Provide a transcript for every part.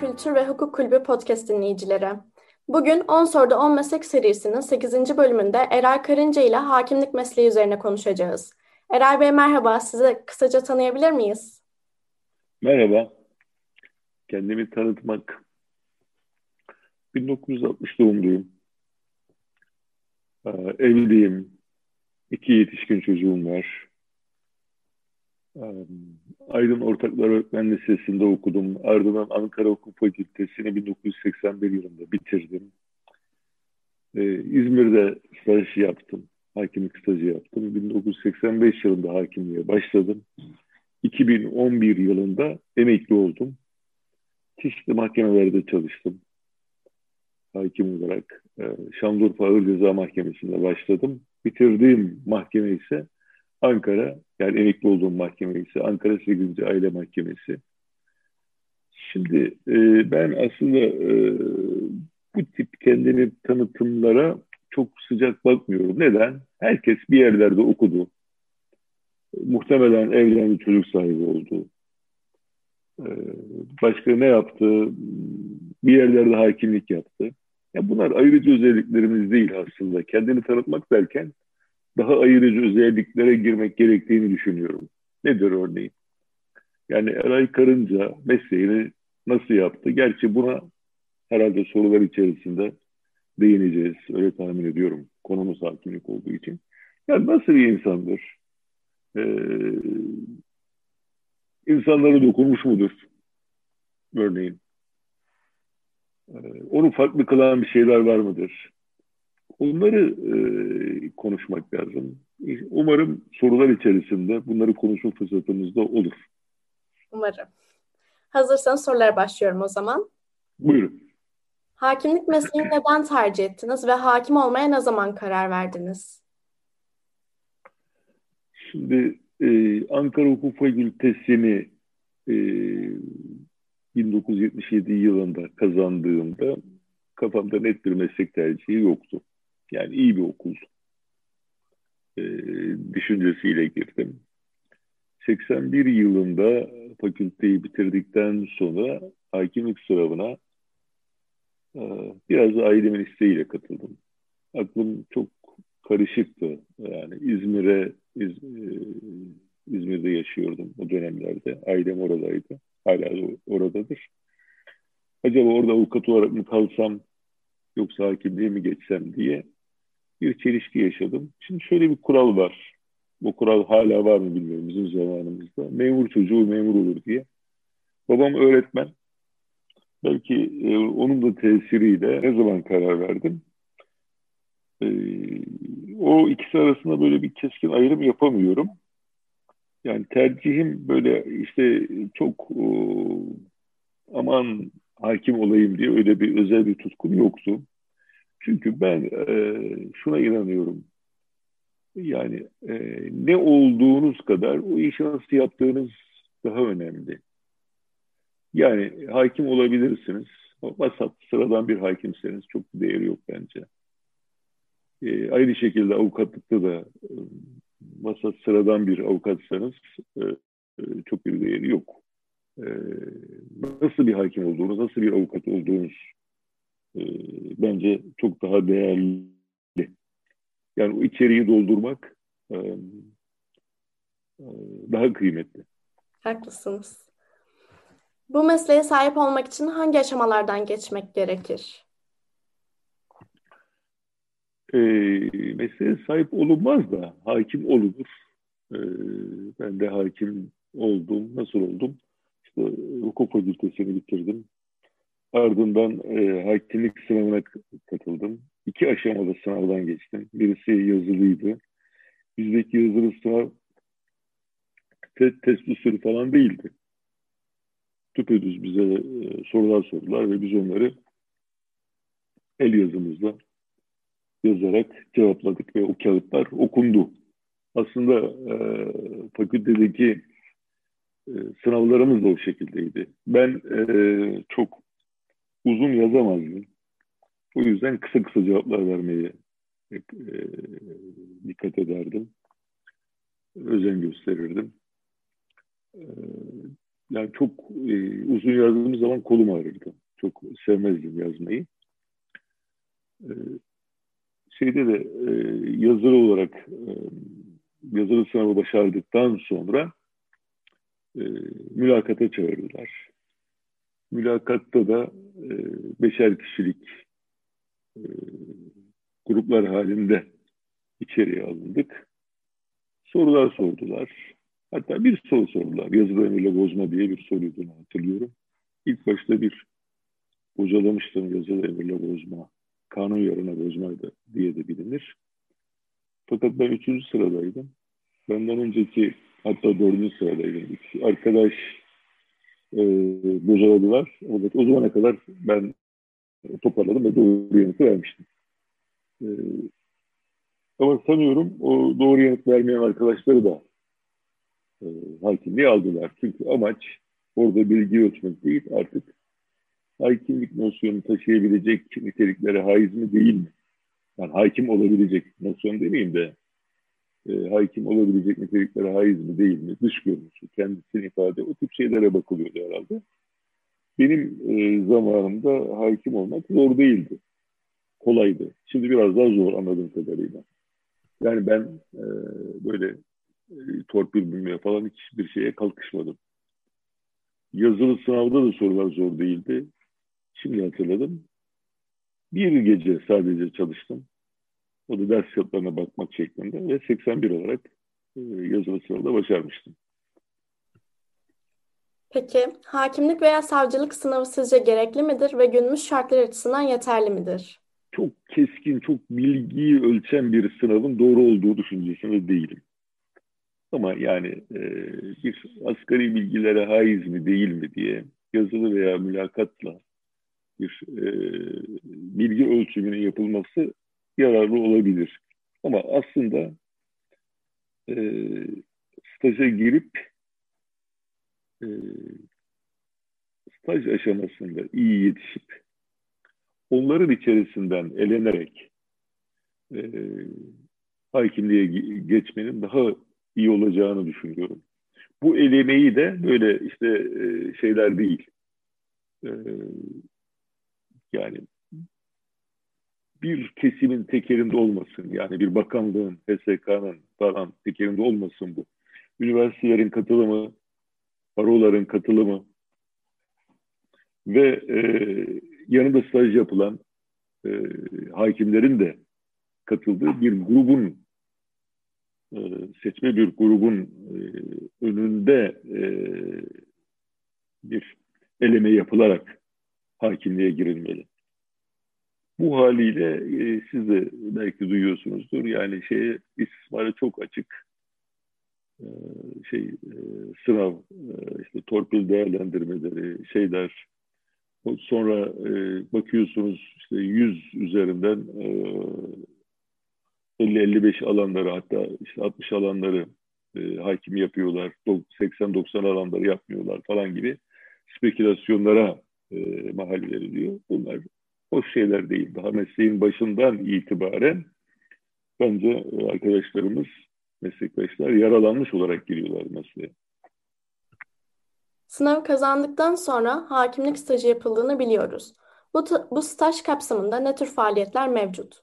Kültür ve Hukuk Kulübü podcast dinleyicileri. Bugün 10 soruda 10 meslek serisinin 8. bölümünde Eray Karınca ile hakimlik mesleği üzerine konuşacağız. Eray Bey merhaba, sizi kısaca tanıyabilir miyiz? Merhaba, kendimi tanıtmak. 1960 doğumluyum. Ee, evliyim, iki yetişkin çocuğum var. Aydın Ortaklar Öğretmen Lisesi'nde okudum. Ardından Ankara Hukuk Fakültesini 1981 yılında bitirdim. Ee, İzmir'de staj yaptım. Hakimlik stajı yaptım. 1985 yılında hakimliğe başladım. 2011 yılında emekli oldum. Çeşitli mahkemelerde çalıştım. Hakim olarak e, Şanlıurfa Ağır Ceza Mahkemesi'nde başladım. Bitirdiğim mahkeme ise Ankara, yani emekli olduğum mahkeme ise Ankara 8. Aile Mahkemesi. Şimdi e, ben aslında e, bu tip kendini tanıtımlara çok sıcak bakmıyorum. Neden? Herkes bir yerlerde okudu. Muhtemelen evlendi, çocuk sahibi oldu. E, başka ne yaptı? Bir yerlerde hakimlik yaptı. Ya bunlar ayrıcı özelliklerimiz değil aslında. Kendini tanıtmak derken daha ayırıcı özelliklere girmek gerektiğini düşünüyorum. Nedir örneğin? Yani Eray Karınca mesleğini nasıl yaptı? Gerçi buna herhalde sorular içerisinde değineceğiz. Öyle tahmin ediyorum. Konumuz hakimlik olduğu için. Yani nasıl bir insandır? Ee, insanlara dokunmuş mudur? Örneğin. Ee, onu farklı kılan bir şeyler var mıdır? Onları e, konuşmak lazım. Umarım sorular içerisinde bunları konuşma fırsatımız da olur. Umarım. Hazırsanız sorulara başlıyorum o zaman. Buyurun. Hakimlik mesleğini neden tercih ettiniz ve hakim olmaya ne zaman karar verdiniz? Şimdi e, Ankara Hukuk Fakültesini e, 1977 yılında kazandığımda kafamda net bir meslek tercihi yoktu. Yani iyi bir okul e, düşüncesiyle girdim. 81 yılında fakülteyi bitirdikten sonra hakimlik sınavına e, biraz ailemin isteğiyle katıldım. Aklım çok karışıktı. Yani İzmir'e İz, e, İzmir'de yaşıyordum o dönemlerde. Ailem oradaydı. Hala oradadır. Acaba orada avukat olarak mı kalsam yoksa hakimliğe mi geçsem diye bir çelişki yaşadım. Şimdi şöyle bir kural var. Bu kural hala var mı bilmiyorum bizim zamanımızda. Memur çocuğu memur olur diye. Babam öğretmen. Belki e, onun da tesiriyle ne zaman karar verdim? E, o ikisi arasında böyle bir keskin ayrım yapamıyorum. Yani tercihim böyle işte çok e, aman hakim olayım diye öyle bir özel bir tutkum yoktu. Çünkü ben e, şuna inanıyorum. Yani e, ne olduğunuz kadar o işi nasıl yaptığınız daha önemli. Yani hakim olabilirsiniz. Vasat sıradan bir hakimseniz çok değeri yok bence. E, aynı şekilde avukatlıkta da vasat sıradan bir avukatsanız e, e, çok bir değeri yok. E, nasıl bir hakim olduğunuz, nasıl bir avukat olduğunuz e, bence çok daha değerli. Yani o içeriği doldurmak e, e, daha kıymetli. Haklısınız. Bu mesleğe sahip olmak için hangi aşamalardan geçmek gerekir? E, mesleğe sahip olunmaz da hakim olunur. E, ben de hakim oldum. Nasıl oldum? İşte hukuk fakültesini bitirdim. Ardından e, hakimlik sınavına katıldım. İki aşamalı sınavdan geçtim. Birisi yazılıydı. Bizdeki yazılı sınav te test usulü falan değildi. Tüpedüz bize e, sorular sordular ve biz onları el yazımızla yazarak cevapladık ve o kağıtlar okundu. Aslında e, fakültedeki e, sınavlarımız da o şekildeydi. Ben e, çok uzun yazamazdım. O yüzden kısa kısa cevaplar vermeye hep e, dikkat ederdim. Özen gösterirdim. E, yani çok e, uzun yazdığım zaman kolum ağrırdı. Çok sevmezdim yazmayı. E, şeyde de e, yazılı olarak e, yazılı sınavı başardıktan sonra e, mülakata çağırdılar. Mülakatta da e, beşer kişilik e, gruplar halinde içeriye alındık. Sorular sordular. Hatta bir soru sordular. Yazılı emirle bozma diye bir soruydu hatırlıyorum. İlk başta bir bocalamıştım yazılı emirle bozma. Kanun yarına bozmaydı diye de bilinir. Fakat ben üçüncü sıradaydım. Benden önceki hatta dördüncü sıradaydım. Arkadaş e, bocaladılar. Evet, o zamana kadar ben toparladım ve doğru yanıtı vermiştim. E, ama sanıyorum o doğru yanıt vermeyen arkadaşları da e, hakimliğe aldılar. Çünkü amaç orada bilgi ölçmek değil artık hakimlik nosyonu taşıyabilecek niteliklere haiz mi değil mi? Yani hakim olabilecek nosyon demeyeyim de e, hakim olabilecek niteliklere haiz mi değil mi? Dış görünüşü, kendisini ifade o tip şeylere bakılıyordu herhalde. Benim e, zamanımda hakim olmak zor değildi. Kolaydı. Şimdi biraz daha zor anladığım kadarıyla. Yani ben e, böyle e, torpil bilmeye falan hiçbir şeye kalkışmadım. Yazılı sınavda da sorular zor değildi. Şimdi hatırladım. Bir gece sadece çalıştım. O da ders kağıtlarına bakmak şeklinde ve 81 olarak e, yazılı sınavda başarmıştım. Peki hakimlik veya savcılık sınavı sizce gerekli midir ve günümüz şartlar açısından yeterli midir? Çok keskin, çok bilgiyi ölçen bir sınavın doğru olduğu düşüncesinde değilim. Ama yani e, bir asgari bilgilere haiz mi değil mi diye yazılı veya mülakatla bir e, bilgi ölçümünün yapılması yararlı olabilir. Ama aslında e, staja girip e, staj aşamasında iyi yetişip onların içerisinden elenerek e, hakimliğe geçmenin daha iyi olacağını düşünüyorum. Bu elemeyi de böyle işte e, şeyler değil. E, yani bir kesimin tekerinde olmasın. Yani bir bakanlığın, HSK'nın falan tekerinde olmasın bu. Üniversitelerin katılımı, baroların katılımı ve e, yanında staj yapılan e, hakimlerin de katıldığı bir grubun e, seçme bir grubun e, önünde e, bir eleme yapılarak hakimliğe girilmeli. Bu haliyle e, siz de belki duyuyorsunuzdur. Yani şey istismara çok açık e, şey e, sınav e, işte torpil değerlendirmeleri şeyler sonra e, bakıyorsunuz işte 100 üzerinden e, 50-55 alanları hatta işte 60 alanları e, hakim yapıyorlar 80-90 alanları yapmıyorlar falan gibi spekülasyonlara e, mahal veriliyor. Bunlar hoş şeyler değil. Daha mesleğin başından itibaren bence e, arkadaşlarımız, meslektaşlar yaralanmış olarak giriyorlar mesleğe. Sınav kazandıktan sonra hakimlik stajı yapıldığını biliyoruz. Bu, bu staj kapsamında ne tür faaliyetler mevcut?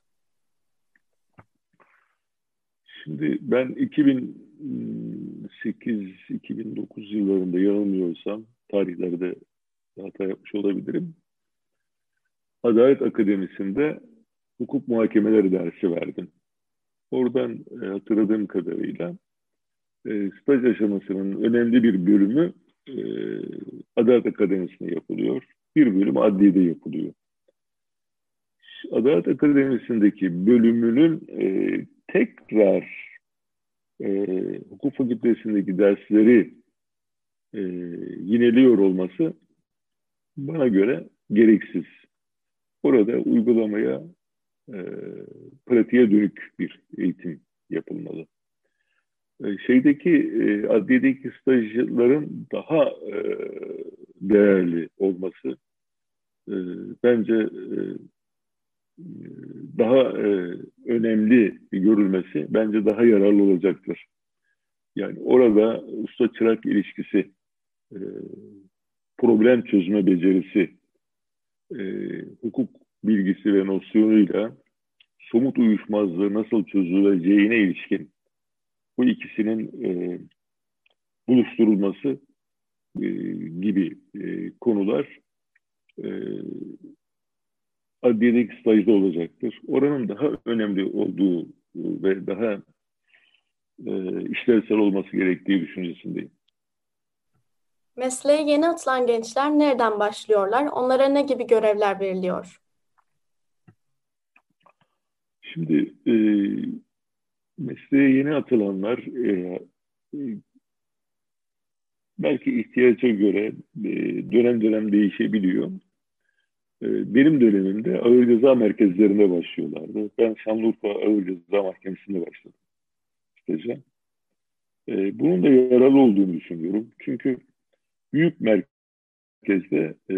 Şimdi ben 2008-2009 yıllarında yanılmıyorsam tarihlerde hata yapmış olabilirim. Adalet Akademisi'nde hukuk muhakemeleri dersi verdim. Oradan e, hatırladığım kadarıyla e, staj aşamasının önemli bir bölümü e, Adalet Akademisi'nde yapılıyor. Bir bölüm adliyede yapılıyor. Adalet Akademisi'ndeki bölümünün e, tekrar e, hukuk fakültesindeki dersleri e, yineliyor olması bana göre gereksiz. Orada uygulamaya, e, pratiğe dönük bir eğitim yapılmalı. E, şeydeki, e, adliyedeki stajların daha e, değerli olması e, bence e, daha e, önemli görülmesi bence daha yararlı olacaktır. Yani orada usta çırak ilişkisi, e, problem çözme becerisi, e, hukuk bilgisi ve nosyonuyla somut uyuşmazlığı nasıl çözüleceğine ilişkin bu ikisinin e, buluşturulması e, gibi e, konular e, adliyedeki stajda olacaktır. Oranın daha önemli olduğu ve daha e, işlevsel olması gerektiği düşüncesindeyim. Mesleğe yeni atılan gençler nereden başlıyorlar? Onlara ne gibi görevler veriliyor? Şimdi e, mesleğe yeni atılanlar e, e, belki ihtiyaca göre e, dönem dönem değişebiliyor. E, benim dönemimde ağır ceza merkezlerinde başlıyorlardı. Ben Şanlıurfa Ağır Ceza Mahkemesi'nde başladım. İşte, e, bunun da yararlı olduğunu düşünüyorum. Çünkü büyük merkezde e,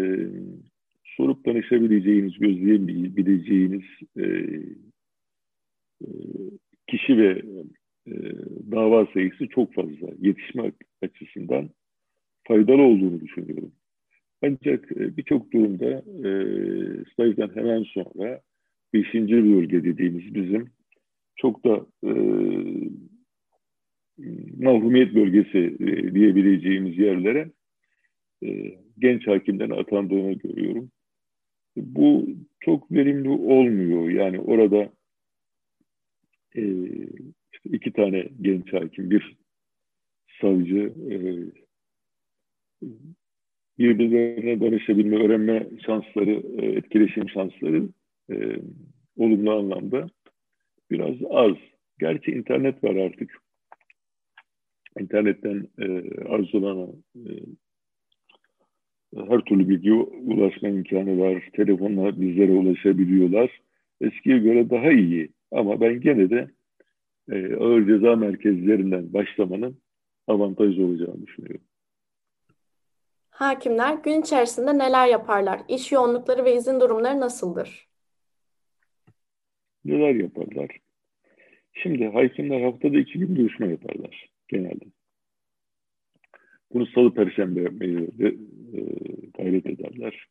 sorup danışabileceğiniz, gözleyebileceğiniz e, e, kişi ve e, dava sayısı çok fazla. Yetişme açısından faydalı olduğunu düşünüyorum. Ancak e, birçok durumda e, stajdan hemen sonra 5. bölge dediğimiz bizim çok da e, mahrumiyet bölgesi e, diyebileceğimiz yerlere e, genç hakimden atandığını görüyorum. Bu çok verimli olmuyor. Yani orada e, işte iki tane genç hakim, bir savcı, e, birbirlerine danışabilme, öğrenme şansları, e, etkileşim şansları e, olumlu anlamda biraz az. Gerçi internet var artık. İnternetten e, arzulana e, her türlü bilgi ulaşma imkanı var. Telefonla bizlere ulaşabiliyorlar. Eskiye göre daha iyi. Ama ben gene de e, ağır ceza merkezlerinden başlamanın avantajlı olacağını düşünüyorum. Hakimler gün içerisinde neler yaparlar? İş yoğunlukları ve izin durumları nasıldır? Neler yaparlar? Şimdi hakimler haftada iki gün görüşme yaparlar genelde. Bunu salı perşembe yapmayı e, gayret ederler.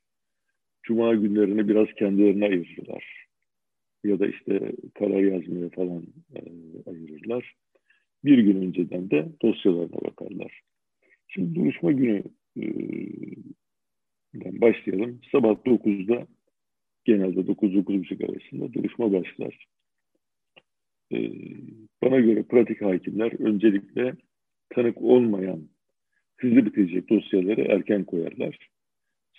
Cuma günlerini biraz kendilerine ayırırlar. Ya da işte karar yazmaya falan e, ayırırlar. Bir gün önceden de dosyalarına bakarlar. Şimdi duruşma günü e, başlayalım. Sabah 9'da genelde 9-9.30 arasında duruşma başlar. E, bana göre pratik hakimler öncelikle tanık olmayan hızlı bitecek dosyaları erken koyarlar.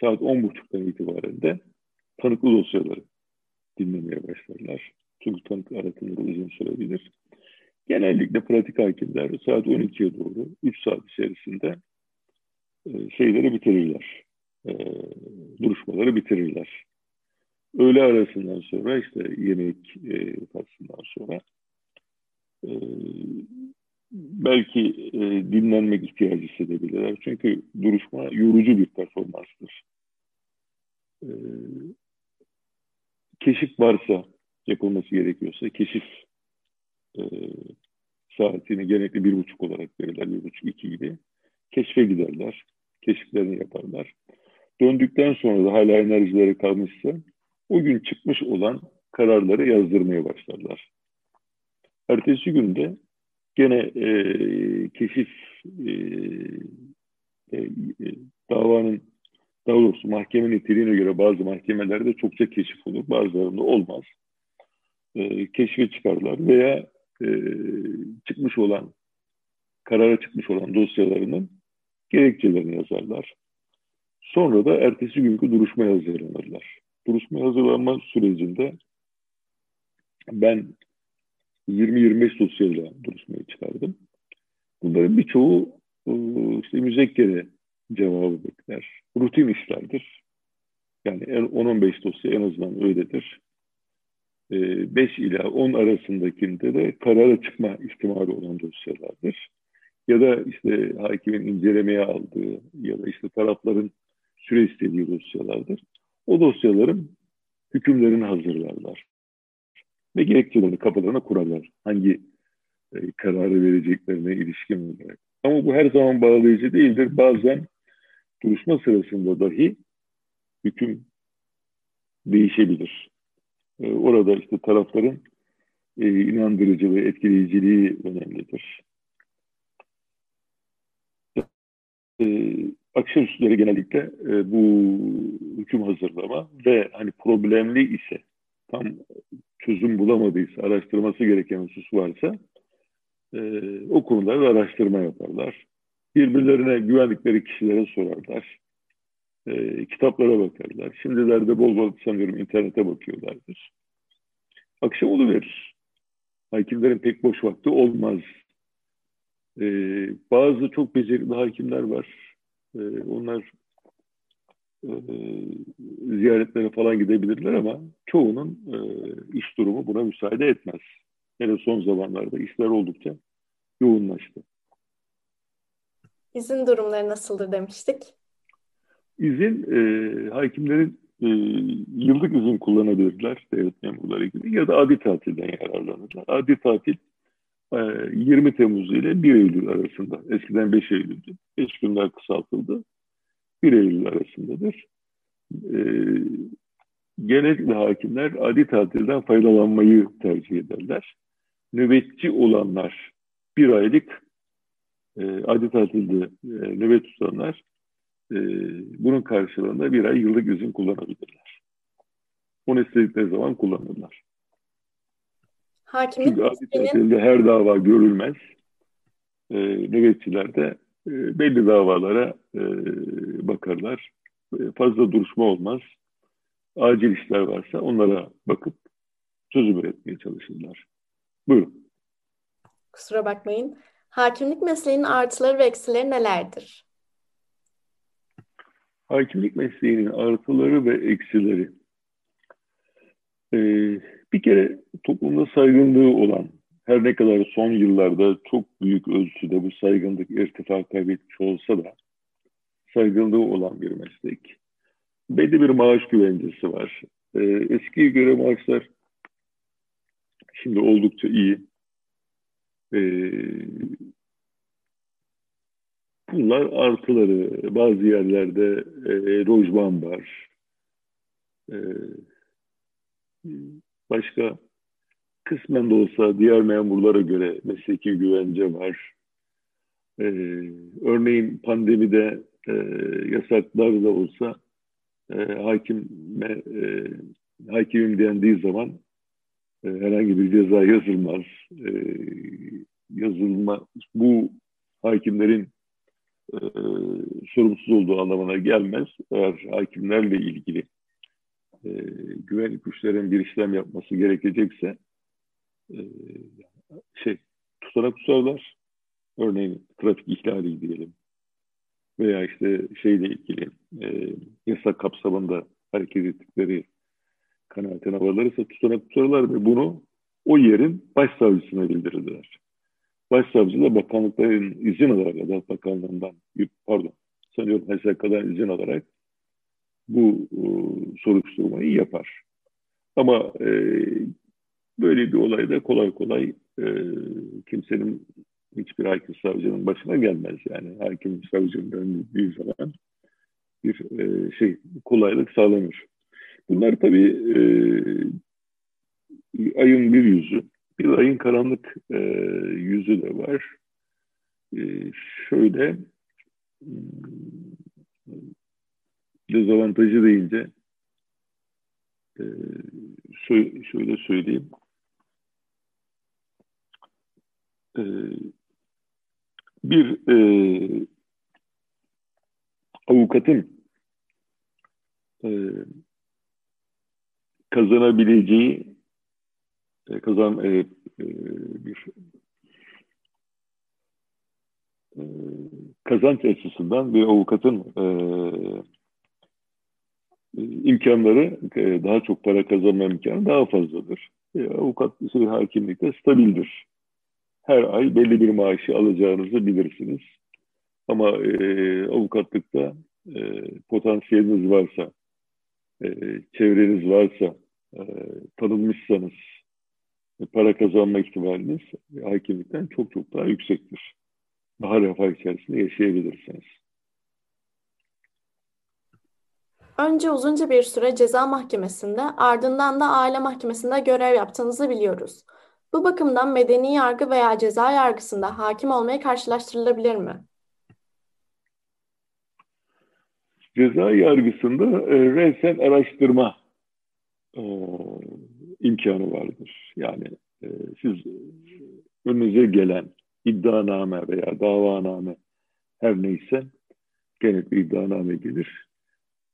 Saat 10.30'dan itibaren de tanıklı dosyaları dinlemeye başlarlar. Çünkü tanık aratımları uzun sürebilir. Genellikle pratik hakimler saat 12'ye doğru 3 saat içerisinde e, şeyleri bitirirler. E, duruşmaları bitirirler. Öğle arasından sonra işte yemek faslından sonra e, belki e, dinlenmek ihtiyacı hissedebilirler. Çünkü duruşma yorucu bir performanstır. E, keşif varsa yapılması gerekiyorsa keşif e, saatini genellikle bir buçuk olarak verirler. Bir buçuk, iki gibi. Keşfe giderler. Keşiflerini yaparlar. Döndükten sonra da hala enerjileri kalmışsa o gün çıkmış olan kararları yazdırmaya başlarlar. Ertesi günde gene e, keşif e, e, davanın daha doğrusu mahkemenin niteliğine göre bazı mahkemelerde çokça keşif olur, bazılarında olmaz. E, keşfe çıkarlar veya e, çıkmış olan, karara çıkmış olan dosyalarının gerekçelerini yazarlar. Sonra da ertesi günkü duruşmaya hazırlanırlar. Duruşmaya hazırlanma sürecinde ben 20-25 dosyayla duruşmaya çıkardım. Bunların birçoğu e, işte müzekkere cevabı bekler. Rutin işlerdir. Yani 10-15 dosya en azından öyledir. 5 e, ila 10 arasındakinde de karara çıkma ihtimali olan dosyalardır. Ya da işte hakimin incelemeye aldığı ya da işte tarafların süre istediği dosyalardır. O dosyaların hükümlerini hazırlarlar. Ve gerekçelerini kafalarına kurarlar. Hangi e, kararı vereceklerine ilişkin olarak. Ama bu her zaman bağlayıcı değildir. Bazen duruşma sırasında dahi hüküm değişebilir. E, orada işte tarafların e, inandırıcı ve etkileyiciliği önemlidir. E, akşamüstleri genellikle e, bu hüküm hazırlama ve hani problemli ise tam çözüm bulamadıysa, araştırması gereken husus varsa e, o konularda araştırma yaparlar. Birbirlerine güvendikleri kişilere sorarlar. E, kitaplara bakarlar. Şimdilerde bol bol sanıyorum internete bakıyorlardır. Akşam verir. Hakimlerin pek boş vakti olmaz. E, bazı çok becerikli hakimler var. E, onlar e, ziyaretlere falan gidebilirler ama çoğunun e, iş durumu buna müsaade etmez. Hele son zamanlarda işler oldukça yoğunlaştı. İzin durumları nasıldır demiştik? İzin e, hakimlerin e, yıllık izin kullanabilirler devlet memurları gibi ya da adi tatilden yararlanırlar. Adi tatil e, 20 Temmuz ile 1 Eylül arasında. Eskiden 5 Eylül'dü. 5 günler kısaltıldı. 1 Eylül arasındadır. E, genellikle hakimler adi tatilden faydalanmayı tercih ederler. Nöbetçi olanlar bir aylık e, adi tatilde e, nöbet tutanlar e, bunun karşılığında bir ay yıllık izin kullanabilirler. Onu istedikleri zaman kullanırlar. Hakimlik Çünkü adi tatilde her dava görülmez. E, nöbetçiler de e, belli davalara e, bakarlar. E, fazla duruşma olmaz. Acil işler varsa onlara bakıp çözüm üretmeye çalışırlar. Buyurun. Kusura bakmayın. Hakimlik mesleğinin artıları ve eksileri nelerdir? Hakimlik mesleğinin artıları ve eksileri. Ee, bir kere toplumda saygınlığı olan, her ne kadar son yıllarda çok büyük ölçüde bu saygınlık irtifa kaybetmiş olsa da saygınlığı olan bir meslek. Belli bir maaş güvencesi var. Ee, eskiye göre maaşlar şimdi oldukça iyi. Ee, bunlar artıları. Bazı yerlerde e, lojman var. E, başka kısmen de olsa diğer memurlara göre mesleki güvence var. E, örneğin pandemide e, yasaklar da olsa e, hakime, e, hakimim dendiği zaman e, herhangi bir ceza yazılmaz. E, yazılma bu hakimlerin e, sorumsuz olduğu anlamına gelmez. Eğer hakimlerle ilgili e, güvenlik güçlerin bir işlem yapması gerekecekse e, şey tutanak tutarlar. Örneğin trafik ihlali diyelim veya işte şeyle ilgili e, yasak kapsamında hareket ettikleri kanaatine varılırsa tutanak tutarlar ve bunu o yerin başsavcısına bildirirler. Başsavcı da bakanlıkların izin alarak da bakanlığından pardon sanıyorum HSK'dan izin alarak bu e, soruşturmayı yapar. Ama e, böyle bir olayda kolay kolay e, kimsenin hiçbir hakim savcının başına gelmez. Yani hakim savcının döndüğü zaman bir e, şey kolaylık sağlanır. Bunlar tabii e, ayın bir yüzü. Bir ayın karanlık e, yüzü de var. E, şöyle dezavantajı deyince e, şöyle söyleyeyim. E, bir e, avukatın e, kazanabileceği e, kazan e, e, bir e, kazanç açısından bir avukatın e, imkanları e, daha çok para kazanma imkanı daha fazladır. E, avukat şey, hakimlikte stabildir. Her ay belli bir maaşı alacağınızı bilirsiniz. Ama e, avukatlıkta e, potansiyeliniz varsa, e, çevreniz varsa, e, tanınmışsanız e, para kazanma ihtimaliniz hakimlikten çok çok daha yüksektir. Daha refah içerisinde yaşayabilirsiniz. Önce uzunca bir süre ceza mahkemesinde, ardından da aile mahkemesinde görev yaptığınızı biliyoruz. Bu bakımdan medeni yargı veya ceza yargısında hakim olmaya karşılaştırılabilir mi? Ceza yargısında e, resen araştırma e, imkanı vardır. Yani e, siz önünüze gelen iddianame veya davaname her neyse gene bir iddianame gelir.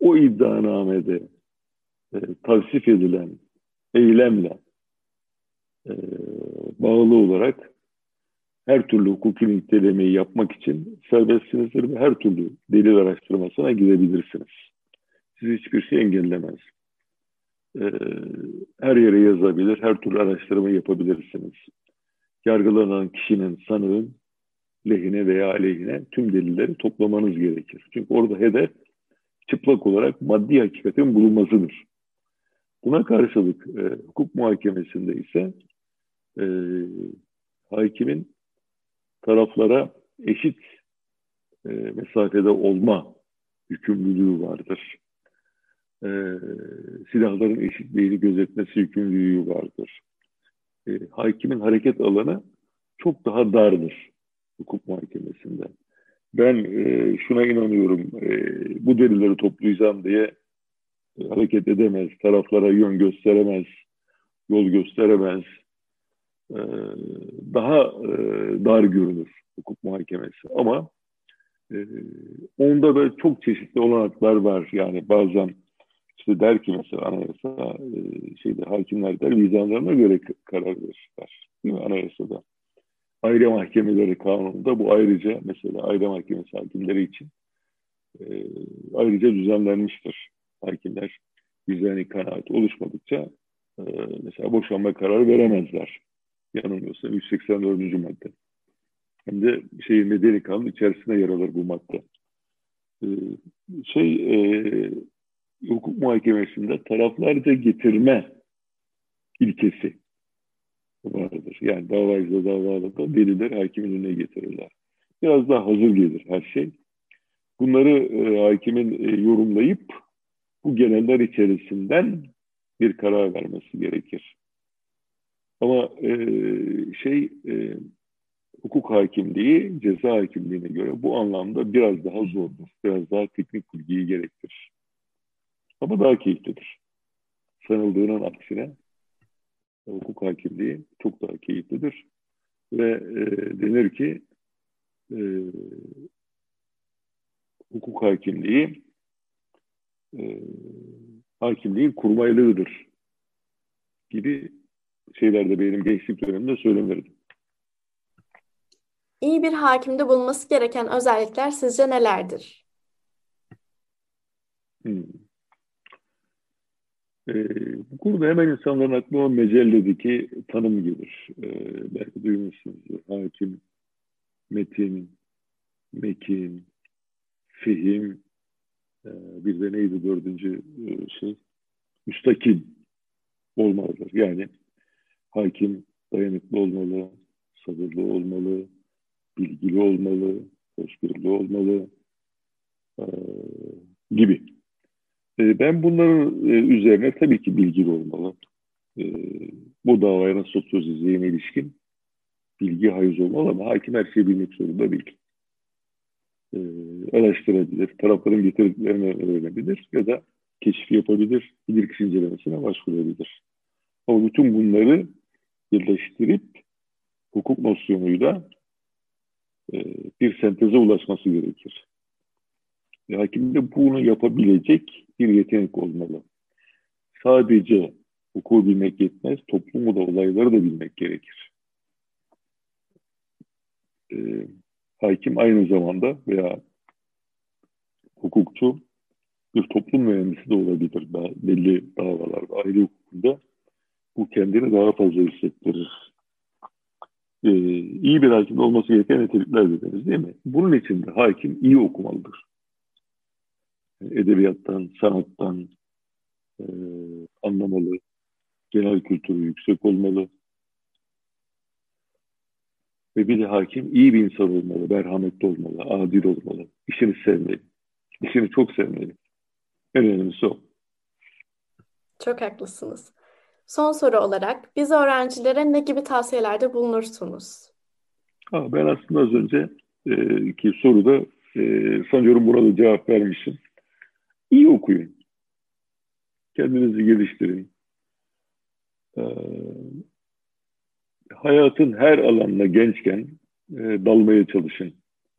O iddianamede e, tavsif edilen eylemle e, bağlı olarak her türlü hukuki nitelemeyi yapmak için serbestsinizdir ve her türlü delil araştırmasına gidebilirsiniz. Sizi hiçbir şey engellemez. Ee, her yere yazabilir, her türlü araştırma yapabilirsiniz. Yargılanan kişinin, sanığın lehine veya aleyhine tüm delilleri toplamanız gerekir. Çünkü orada hedef çıplak olarak maddi hakikatin bulunmasıdır. Buna karşılık e, hukuk muhakemesinde ise e, hakimin taraflara eşit e, mesafede olma yükümlülüğü vardır. E, silahların eşitliğini gözetmesi yükümlülüğü vardır. E, hakimin hareket alanı çok daha dardır hukuk muhakemesinde. Ben e, şuna inanıyorum, e, bu delilleri toplayacağım diye e, hareket edemez, taraflara yön gösteremez, yol gösteremez, e, daha e, dar görünür hukuk muhakemesi. Ama e, onda da çok çeşitli olanaklar var. Yani bazen işte der ki mesela anayasa şeyde hakimler der vicdanlarına göre karar verirler. Değil mi anayasada? Aile mahkemeleri kanununda bu ayrıca mesela aile mahkemesi hakimleri için ayrıca düzenlenmiştir. Hakimler vicdani kanaat oluşmadıkça mesela boşanma kararı veremezler yanılmıyorsam 184. madde. Hem de şey medeni kanun içerisinde yer alır bu madde. Ee, şey e, hukuk muhakemesinde taraflarda getirme ilkesi vardır. Yani davacıda davalıda deliller hakimin önüne getirirler. Biraz daha hazır gelir her şey. Bunları e, hakimin e, yorumlayıp bu geneller içerisinden bir karar vermesi gerekir. Ama e, şey e, hukuk hakimliği ceza hakimliğine göre bu anlamda biraz daha zordur. Biraz daha teknik bilgiyi gerektirir. Ama daha keyiflidir. Sanıldığının aksine hukuk hakimliği çok daha keyiflidir. Ve e, denir ki e, hukuk hakimliği e, hakimliğin kurmaylığıdır gibi şeylerde benim gençlik döneminde söylenirdi. İyi bir hakimde bulunması gereken özellikler sizce nelerdir? Hmm. Ee, bu konuda hemen insanların aklına mecelledeki tanım gelir. Ee, belki duymuşsunuzdur. Hakim, metin, mekin, fihim, e, bir de neydi dördüncü e, şey? Müstakim olmalıdır. Yani hakim dayanıklı olmalı, sabırlı olmalı, bilgili olmalı, hoşgörülü olmalı e, gibi. E, ben bunların e, üzerine tabii ki bilgili olmalı. E, bu davaya nasıl çözeceğine ilişkin bilgi hayız olmalı ama hakim her şeyi bilmek zorunda değil. E, araştırabilir, tarafların getirdiklerini öğrenebilir ya da keşif yapabilir, bilirkişi incelemesine başvurabilir. Ama bütün bunları birleştirip hukuk nosyonuyla e, bir senteze ulaşması gerekir. E, hakim de bunu yapabilecek bir yetenek olmalı. Sadece hukuku bilmek yetmez, toplumu da olayları da bilmek gerekir. E, hakim aynı zamanda veya hukukçu bir toplum mühendisi de olabilir. Belli davalarda, aile hukukunda bu kendini daha fazla hissettirir. Ee, iyi bir hakim olması gereken nitelikler dediniz değil mi? Bunun için de hakim iyi okumalıdır. Edebiyattan, sanattan e, anlamalı, genel kültürü yüksek olmalı. Ve bir de hakim iyi bir insan olmalı, merhametli olmalı, adil olmalı. İşini sevmeli. İşini çok sevmeli. En önemlisi o. Çok haklısınız. Son soru olarak biz öğrencilere ne gibi tavsiyelerde bulunursunuz? Ben aslında az önce e, ki soruda e, sanıyorum buna da cevap vermişim. İyi okuyun. Kendinizi geliştirin. Ee, hayatın her alanına gençken e, dalmaya çalışın.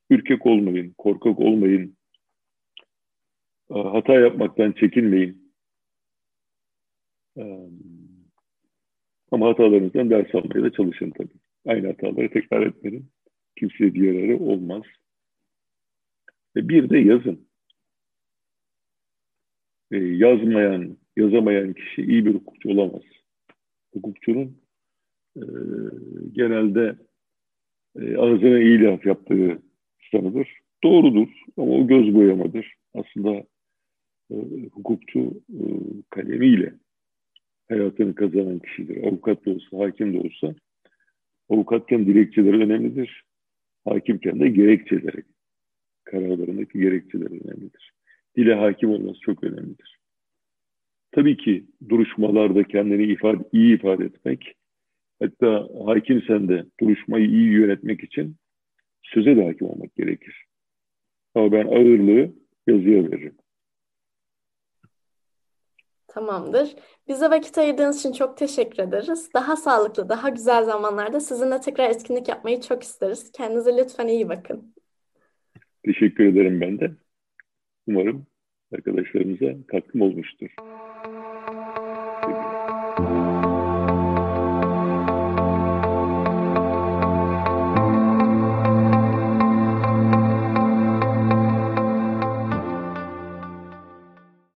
Ürkek olmayın, korkak olmayın. E, hata yapmaktan çekinmeyin. E, ama hatalarınızdan ders almaya da çalışın tabii. Aynı hataları tekrar etmeyin. Kimseye bir yararı olmaz. Ve bir de yazın. E, yazmayan, yazamayan kişi iyi bir hukukçu olamaz. Hukukçunun e, genelde e, ağzına iyi laf yaptığı sanılır. Doğrudur ama o göz boyamadır. Aslında e, hukukçu e, kalemiyle hayatını kazanan kişidir. Avukat da olsa, hakim de olsa. Avukatken dilekçeleri önemlidir. Hakimken de gerekçeleri, kararlarındaki gerekçeleri önemlidir. Dile hakim olması çok önemlidir. Tabii ki duruşmalarda kendini ifade, iyi ifade etmek, hatta hakimsen de duruşmayı iyi yönetmek için söze de hakim olmak gerekir. Ama ben ağırlığı yazıya veririm. Tamamdır. Bize vakit ayırdığınız için çok teşekkür ederiz. Daha sağlıklı, daha güzel zamanlarda sizinle tekrar etkinlik yapmayı çok isteriz. Kendinize lütfen iyi bakın. Teşekkür ederim ben de. Umarım arkadaşlarımıza katkım olmuştur.